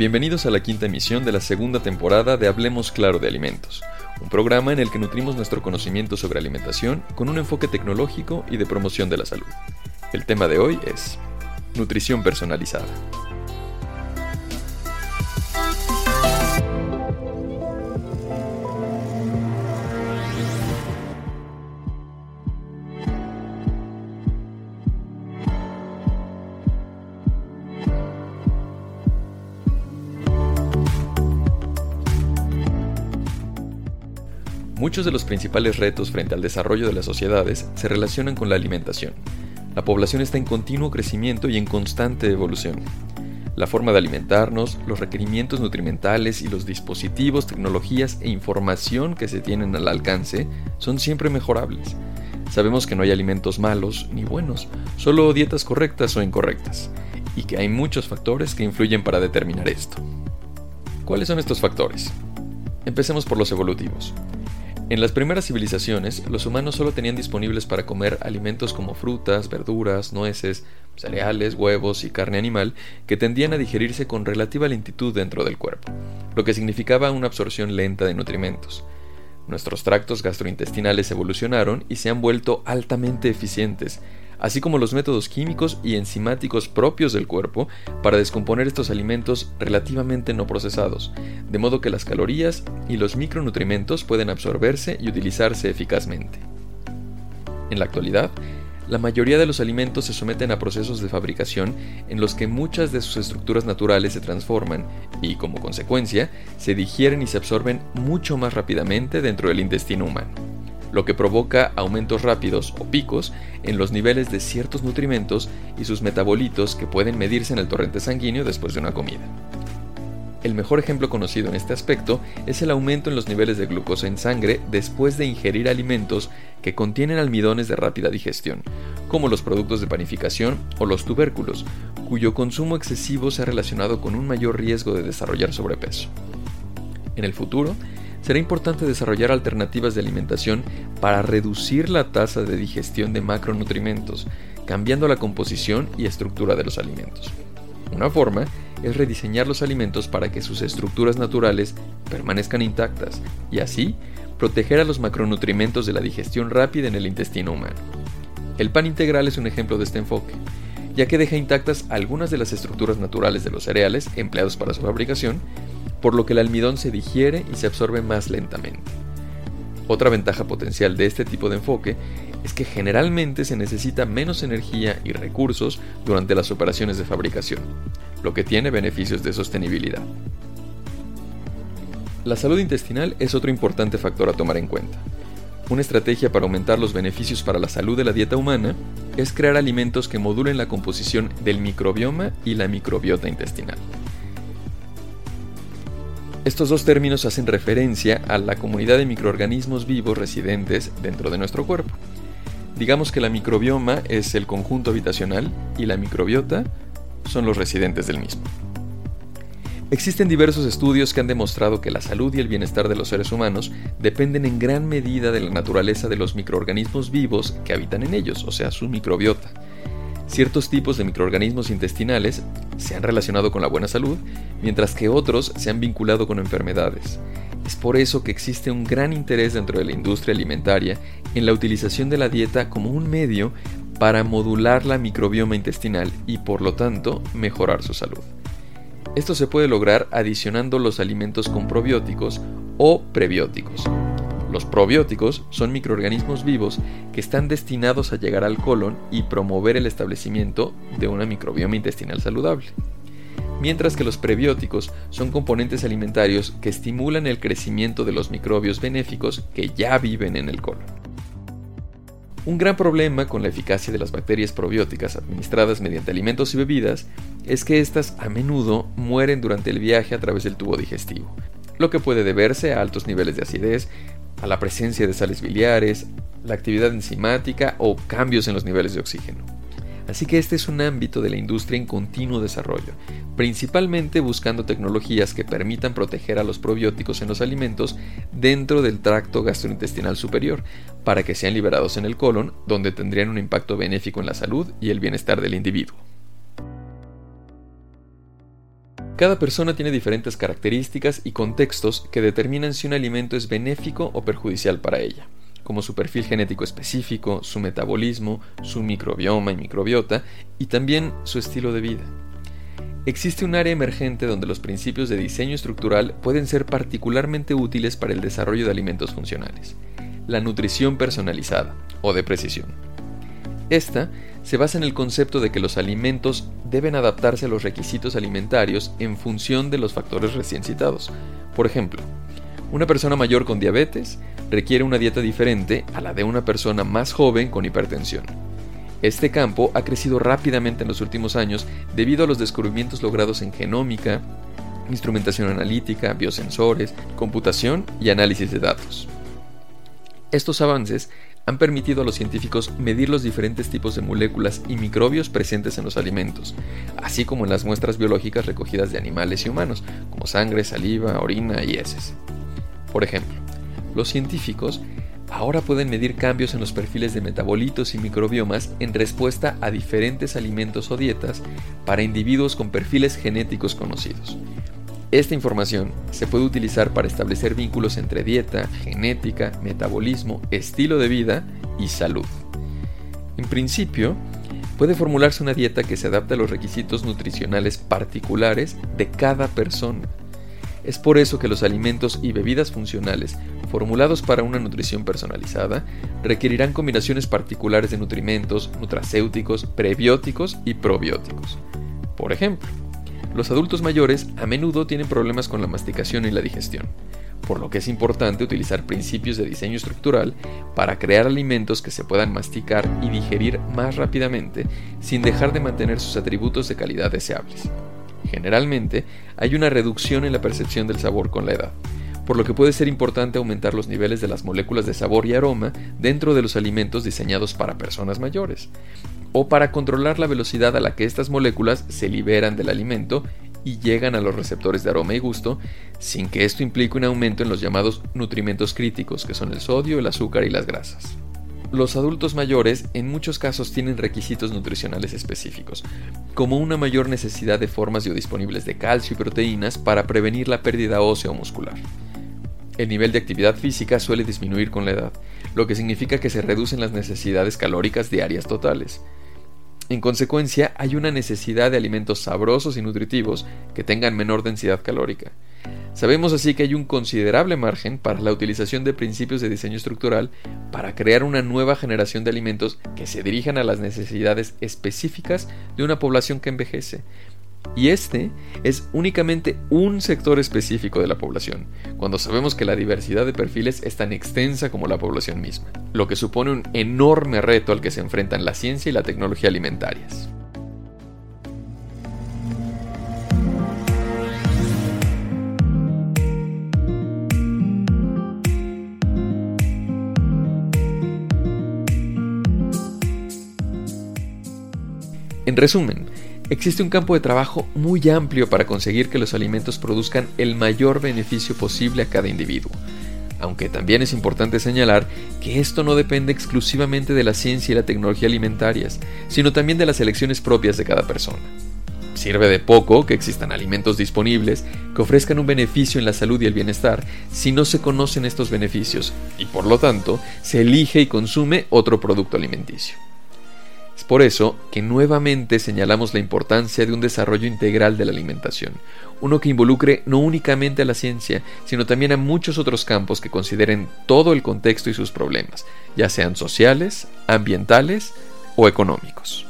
Bienvenidos a la quinta emisión de la segunda temporada de Hablemos Claro de Alimentos, un programa en el que nutrimos nuestro conocimiento sobre alimentación con un enfoque tecnológico y de promoción de la salud. El tema de hoy es nutrición personalizada. Muchos de los principales retos frente al desarrollo de las sociedades se relacionan con la alimentación. La población está en continuo crecimiento y en constante evolución. La forma de alimentarnos, los requerimientos nutrimentales y los dispositivos, tecnologías e información que se tienen al alcance son siempre mejorables. Sabemos que no hay alimentos malos ni buenos, solo dietas correctas o incorrectas, y que hay muchos factores que influyen para determinar esto. ¿Cuáles son estos factores? Empecemos por los evolutivos. En las primeras civilizaciones, los humanos solo tenían disponibles para comer alimentos como frutas, verduras, nueces, cereales, huevos y carne animal que tendían a digerirse con relativa lentitud dentro del cuerpo, lo que significaba una absorción lenta de nutrimentos. Nuestros tractos gastrointestinales evolucionaron y se han vuelto altamente eficientes, así como los métodos químicos y enzimáticos propios del cuerpo para descomponer estos alimentos relativamente no procesados, de modo que las calorías y los micronutrimentos pueden absorberse y utilizarse eficazmente. En la actualidad, la mayoría de los alimentos se someten a procesos de fabricación en los que muchas de sus estructuras naturales se transforman y, como consecuencia, se digieren y se absorben mucho más rápidamente dentro del intestino humano lo que provoca aumentos rápidos o picos en los niveles de ciertos nutrimentos y sus metabolitos que pueden medirse en el torrente sanguíneo después de una comida. El mejor ejemplo conocido en este aspecto es el aumento en los niveles de glucosa en sangre después de ingerir alimentos que contienen almidones de rápida digestión, como los productos de panificación o los tubérculos, cuyo consumo excesivo se ha relacionado con un mayor riesgo de desarrollar sobrepeso. En el futuro, será importante desarrollar alternativas de alimentación para reducir la tasa de digestión de macronutrimentos, cambiando la composición y estructura de los alimentos. Una forma es rediseñar los alimentos para que sus estructuras naturales permanezcan intactas y así proteger a los macronutrimentos de la digestión rápida en el intestino humano. El pan integral es un ejemplo de este enfoque, ya que deja intactas algunas de las estructuras naturales de los cereales empleados para su fabricación por lo que el almidón se digiere y se absorbe más lentamente. Otra ventaja potencial de este tipo de enfoque es que generalmente se necesita menos energía y recursos durante las operaciones de fabricación, lo que tiene beneficios de sostenibilidad. La salud intestinal es otro importante factor a tomar en cuenta. Una estrategia para aumentar los beneficios para la salud de la dieta humana es crear alimentos que modulen la composición del microbioma y la microbiota intestinal. Estos dos términos hacen referencia a la comunidad de microorganismos vivos residentes dentro de nuestro cuerpo. Digamos que la microbioma es el conjunto habitacional y la microbiota son los residentes del mismo. Existen diversos estudios que han demostrado que la salud y el bienestar de los seres humanos dependen en gran medida de la naturaleza de los microorganismos vivos que habitan en ellos, o sea, su microbiota. Ciertos tipos de microorganismos intestinales se han relacionado con la buena salud, mientras que otros se han vinculado con enfermedades. Es por eso que existe un gran interés dentro de la industria alimentaria en la utilización de la dieta como un medio para modular la microbioma intestinal y por lo tanto mejorar su salud. Esto se puede lograr adicionando los alimentos con probióticos o prebióticos. Los probióticos son microorganismos vivos que están destinados a llegar al colon y promover el establecimiento de una microbioma intestinal saludable. Mientras que los prebióticos son componentes alimentarios que estimulan el crecimiento de los microbios benéficos que ya viven en el colon. Un gran problema con la eficacia de las bacterias probióticas administradas mediante alimentos y bebidas es que éstas a menudo mueren durante el viaje a través del tubo digestivo, lo que puede deberse a altos niveles de acidez, a la presencia de sales biliares, la actividad enzimática o cambios en los niveles de oxígeno. Así que este es un ámbito de la industria en continuo desarrollo, principalmente buscando tecnologías que permitan proteger a los probióticos en los alimentos dentro del tracto gastrointestinal superior, para que sean liberados en el colon, donde tendrían un impacto benéfico en la salud y el bienestar del individuo. Cada persona tiene diferentes características y contextos que determinan si un alimento es benéfico o perjudicial para ella, como su perfil genético específico, su metabolismo, su microbioma y microbiota, y también su estilo de vida. Existe un área emergente donde los principios de diseño estructural pueden ser particularmente útiles para el desarrollo de alimentos funcionales, la nutrición personalizada o de precisión. Esta se basa en el concepto de que los alimentos deben adaptarse a los requisitos alimentarios en función de los factores recién citados. Por ejemplo, una persona mayor con diabetes requiere una dieta diferente a la de una persona más joven con hipertensión. Este campo ha crecido rápidamente en los últimos años debido a los descubrimientos logrados en genómica, instrumentación analítica, biosensores, computación y análisis de datos. Estos avances han permitido a los científicos medir los diferentes tipos de moléculas y microbios presentes en los alimentos, así como en las muestras biológicas recogidas de animales y humanos, como sangre, saliva, orina y heces. Por ejemplo, los científicos ahora pueden medir cambios en los perfiles de metabolitos y microbiomas en respuesta a diferentes alimentos o dietas para individuos con perfiles genéticos conocidos. Esta información se puede utilizar para establecer vínculos entre dieta, genética, metabolismo, estilo de vida y salud. En principio, puede formularse una dieta que se adapte a los requisitos nutricionales particulares de cada persona es por eso que los alimentos y bebidas funcionales, formulados para una nutrición personalizada, requerirán combinaciones particulares de nutrimentos, nutracéuticos, prebióticos y probióticos. Por ejemplo, los adultos mayores a menudo tienen problemas con la masticación y la digestión, por lo que es importante utilizar principios de diseño estructural para crear alimentos que se puedan masticar y digerir más rápidamente sin dejar de mantener sus atributos de calidad deseables. Generalmente, hay una reducción en la percepción del sabor con la edad, por lo que puede ser importante aumentar los niveles de las moléculas de sabor y aroma dentro de los alimentos diseñados para personas mayores, o para controlar la velocidad a la que estas moléculas se liberan del alimento y llegan a los receptores de aroma y gusto, sin que esto implique un aumento en los llamados nutrimentos críticos, que son el sodio, el azúcar y las grasas. Los adultos mayores en muchos casos tienen requisitos nutricionales específicos, como una mayor necesidad de formas biodisponibles de calcio y proteínas para prevenir la pérdida ósea o muscular. El nivel de actividad física suele disminuir con la edad, lo que significa que se reducen las necesidades calóricas diarias totales. En consecuencia, hay una necesidad de alimentos sabrosos y nutritivos que tengan menor densidad calórica. Sabemos así que hay un considerable margen para la utilización de principios de diseño estructural para crear una nueva generación de alimentos que se dirijan a las necesidades específicas de una población que envejece. Y este es únicamente un sector específico de la población, cuando sabemos que la diversidad de perfiles es tan extensa como la población misma, lo que supone un enorme reto al que se enfrentan la ciencia y la tecnología alimentarias. En resumen, existe un campo de trabajo muy amplio para conseguir que los alimentos produzcan el mayor beneficio posible a cada individuo. Aunque también es importante señalar que esto no depende exclusivamente de la ciencia y la tecnología alimentarias, sino también de las elecciones propias de cada persona. Sirve de poco que existan alimentos disponibles que ofrezcan un beneficio en la salud y el bienestar si no se conocen estos beneficios y por lo tanto se elige y consume otro producto alimenticio. Es por eso que nuevamente señalamos la importancia de un desarrollo integral de la alimentación, uno que involucre no únicamente a la ciencia, sino también a muchos otros campos que consideren todo el contexto y sus problemas, ya sean sociales, ambientales o económicos.